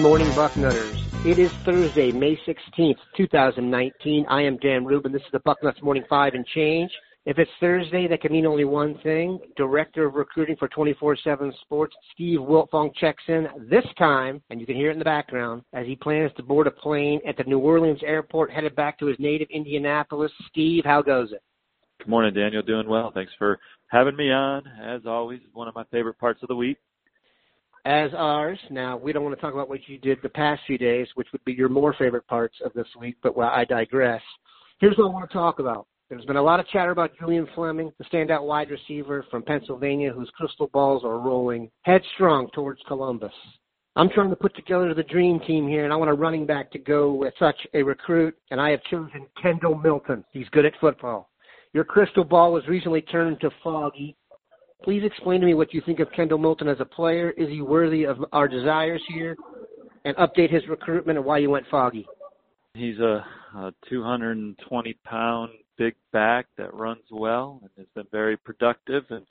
morning, Bucknutters. It is Thursday, May 16th, 2019. I am Dan Rubin. This is the Bucknuts Morning 5 and Change. If it's Thursday, that can mean only one thing. Director of Recruiting for 24-7 Sports, Steve Wiltfong checks in this time, and you can hear it in the background, as he plans to board a plane at the New Orleans airport headed back to his native Indianapolis. Steve, how goes it? Good morning, Daniel. Doing well. Thanks for having me on. As always, one of my favorite parts of the week as ours. Now, we don't want to talk about what you did the past few days, which would be your more favorite parts of this week, but well, I digress. Here's what I want to talk about. There's been a lot of chatter about Julian Fleming, the standout wide receiver from Pennsylvania whose crystal balls are rolling headstrong towards Columbus. I'm trying to put together the dream team here, and I want a running back to go with such a recruit, and I have chosen Kendall Milton. He's good at football. Your crystal ball was recently turned to foggy, Please explain to me what you think of Kendall Milton as a player. Is he worthy of our desires here? And update his recruitment and why you went foggy. He's a, a 220 pound big back that runs well and has been very productive and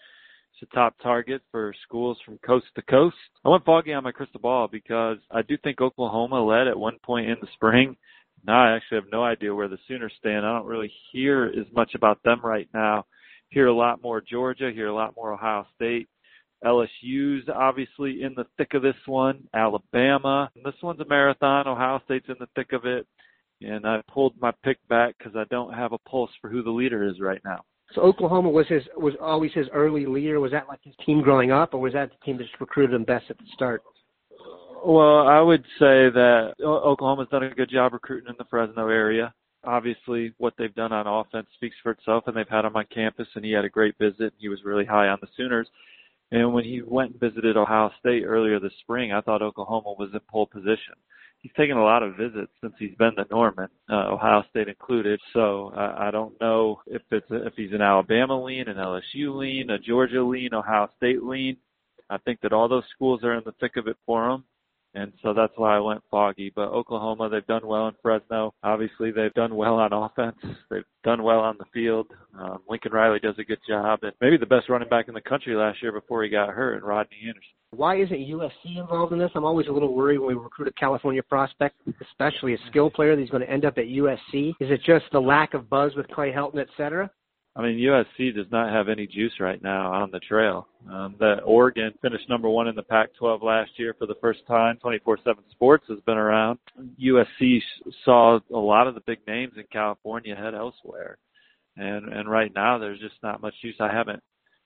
it's a top target for schools from coast to coast. I went foggy on my crystal ball because I do think Oklahoma led at one point in the spring. Now I actually have no idea where the Sooners stand. I don't really hear as much about them right now hear a lot more Georgia, hear a lot more Ohio State. LSU's obviously in the thick of this one. Alabama. This one's a marathon. Ohio State's in the thick of it. And I pulled my pick back because I don't have a pulse for who the leader is right now. So Oklahoma was his was always his early leader. Was that like his team growing up, or was that the team that just recruited him best at the start? Well, I would say that Oklahoma's done a good job recruiting in the Fresno area obviously what they've done on offense speaks for itself and they've had him on campus and he had a great visit. He was really high on the Sooners. And when he went and visited Ohio State earlier this spring, I thought Oklahoma was in pole position. He's taken a lot of visits since he's been to Norman, uh, Ohio State included. So uh, I don't know if it's if he's an Alabama lean, an LSU lean, a Georgia lean, Ohio State lean. I think that all those schools are in the thick of it for him and so that's why I went foggy. But Oklahoma, they've done well in Fresno. Obviously, they've done well on offense. They've done well on the field. Um, Lincoln Riley does a good job, and maybe the best running back in the country last year before he got hurt, and Rodney Anderson. Why isn't USC involved in this? I'm always a little worried when we recruit a California prospect, especially a skill player, that's going to end up at USC. Is it just the lack of buzz with Clay Helton, et cetera? I mean, USC does not have any juice right now on the trail. Um, that Oregon finished number one in the Pac-12 last year for the first time. 24/7 Sports has been around. USC saw a lot of the big names in California head elsewhere, and and right now there's just not much juice. I haven't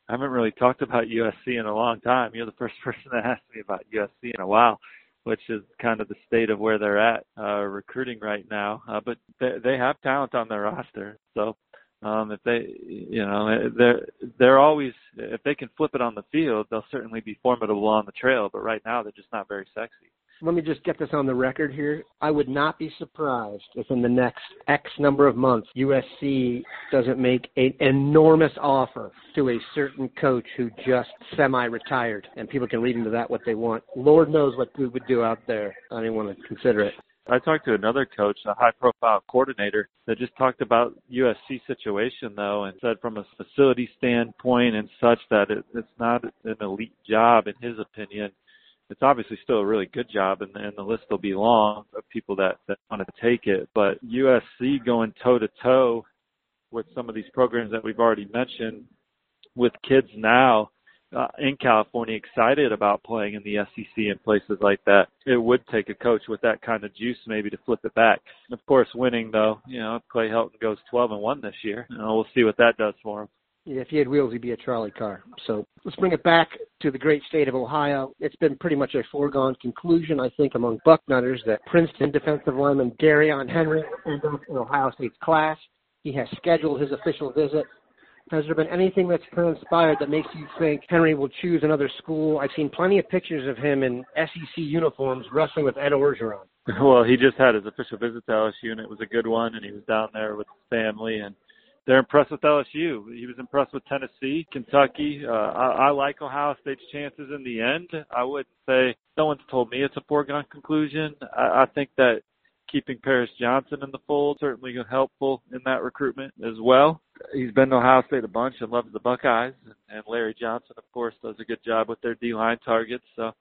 I haven't really talked about USC in a long time. You're the first person that asked me about USC in a while, which is kind of the state of where they're at uh, recruiting right now. Uh, but they, they have talent on their roster, so um, if they, you know, they're they're always if they can flip it on the field, they'll certainly be formidable on the trail. But right now, they're just not very sexy. Let me just get this on the record here. I would not be surprised if in the next X number of months USC doesn't make an enormous offer to a certain coach who just semi-retired, and people can read into that what they want. Lord knows what we would do out there. I didn't want to consider it. I talked to another coach, a high profile coordinator, that just talked about USC situation though and said from a facility standpoint and such that it, it's not an elite job in his opinion. It's obviously still a really good job and, and the list will be long of people that, that want to take it. But USC going toe to toe with some of these programs that we've already mentioned with kids now uh, in California excited about playing in the SEC and places like that. It would take a coach with that kind of juice maybe to flip it back. Of course, winning though, you know, Clay Helton goes 12 and 1 this year, you know, we'll see what that does for him. Yeah, if he had wheels, he'd be a trolley car. So let's bring it back to the great state of Ohio. It's been pretty much a foregone conclusion, I think, among Bucknutters that Princeton defensive lineman Darrion Henry will end up in Ohio State's class. He has scheduled his official visit has there been anything that's transpired that makes you think Henry will choose another school? I've seen plenty of pictures of him in SEC uniforms wrestling with Ed Orgeron. Well, he just had his official visit to LSU, and it was a good one. And he was down there with his family, and they're impressed with LSU. He was impressed with Tennessee, Kentucky. Uh, I, I like Ohio State's chances in the end. I wouldn't say no one's told me it's a foregone conclusion. I, I think that keeping Paris Johnson in the fold certainly helpful in that recruitment as well. He's been to Ohio State a bunch and loves the Buckeyes, and Larry Johnson, of course, does a good job with their D line targets. So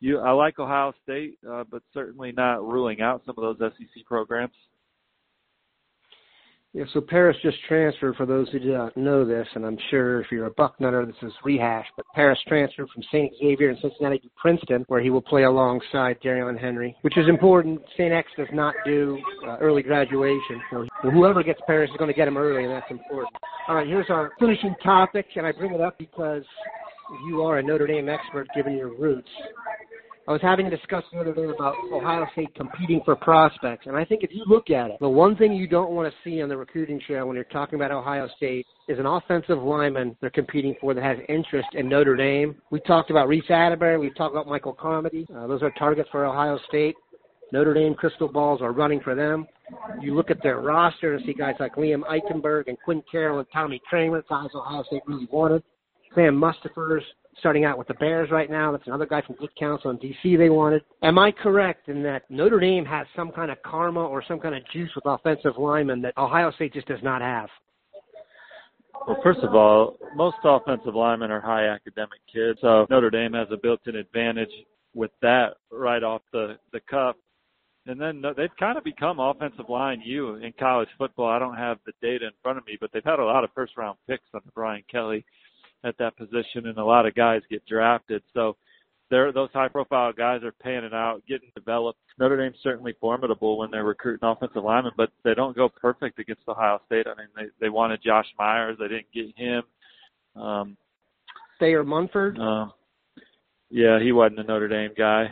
you, I like Ohio State, uh, but certainly not ruling out some of those SEC programs. Yeah, so Paris just transferred for those who do not know this, and I'm sure if you're a Bucknutter, this is rehash, but Paris transferred from St. Xavier in Cincinnati to Princeton, where he will play alongside Darrion Henry, which is important. St. X does not do uh, early graduation, so whoever gets Paris is going to get him early, and that's important. All right, here's our finishing topic, and I bring it up because you are a Notre Dame expert given your roots. I was having a discussion the other day about Ohio State competing for prospects, and I think if you look at it, the one thing you don't want to see on the recruiting trail when you're talking about Ohio State is an offensive lineman they're competing for that has interest in Notre Dame. We talked about Reese Atterbury, we've talked about Michael Carmody. Uh, those are targets for Ohio State. Notre Dame crystal balls are running for them. You look at their roster and see guys like Liam Eichenberg and Quinn Carroll and Tommy Kraemer, guys Ohio State really wanted. Sam Mustipher's starting out with the Bears right now. That's another guy from Good Counsel in D.C. they wanted. Am I correct in that Notre Dame has some kind of karma or some kind of juice with offensive linemen that Ohio State just does not have? Well, first of all, most offensive linemen are high academic kids, so Notre Dame has a built-in advantage with that right off the the cuff. And then they've kind of become offensive line U in college football. I don't have the data in front of me, but they've had a lot of first round picks under Brian Kelly at that position, and a lot of guys get drafted. So they're, those high profile guys are paying it out, getting developed. Notre Dame's certainly formidable when they're recruiting offensive linemen, but they don't go perfect against Ohio State. I mean, they they wanted Josh Myers, they didn't get him. Um, Thayer Munford. Uh, yeah, he wasn't a Notre Dame guy.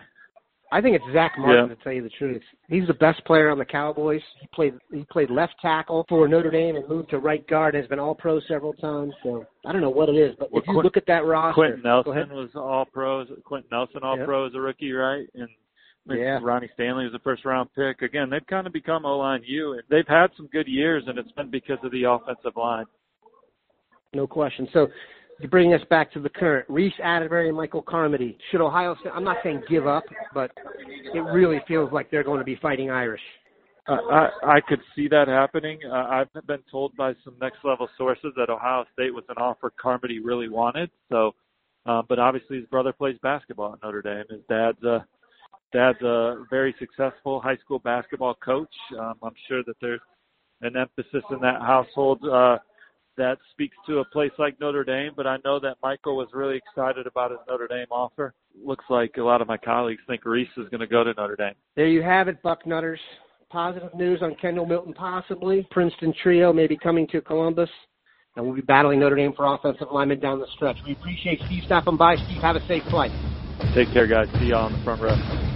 I think it's Zack Martin yeah. to tell you the truth. He's the best player on the Cowboys. He played he played left tackle for Notre Dame and moved to right guard and has been all pro several times. So I don't know what it is, but well, if you look at that roster, Quenton Nelson was all Pro. Quenton Nelson all yep. pro as a rookie, right? And yeah. Ronnie Stanley was a first round pick. Again, they've kind of become O line U they've had some good years and it's been because of the offensive line. No question. So to bring us back to the current, Reese Atterbury and Michael Carmody. Should Ohio State, I'm not saying give up, but it really feels like they're going to be fighting Irish. Uh, I, I could see that happening. Uh, I've been told by some next level sources that Ohio State was an offer Carmody really wanted. So, uh, but obviously his brother plays basketball at Notre Dame. His dad's a dad's a very successful high school basketball coach. Um, I'm sure that there's an emphasis in that household uh, that speaks to a place like Notre Dame, but I know that Michael was really excited about his Notre Dame offer. Looks like a lot of my colleagues think Reese is going to go to Notre Dame. There you have it, Bucknutters. Positive news on Kendall Milton possibly. Princeton trio may be coming to Columbus, and we'll be battling Notre Dame for offensive linemen down the stretch. We appreciate Steve stopping by. Steve, have a safe flight. Take care, guys. See you on the front row.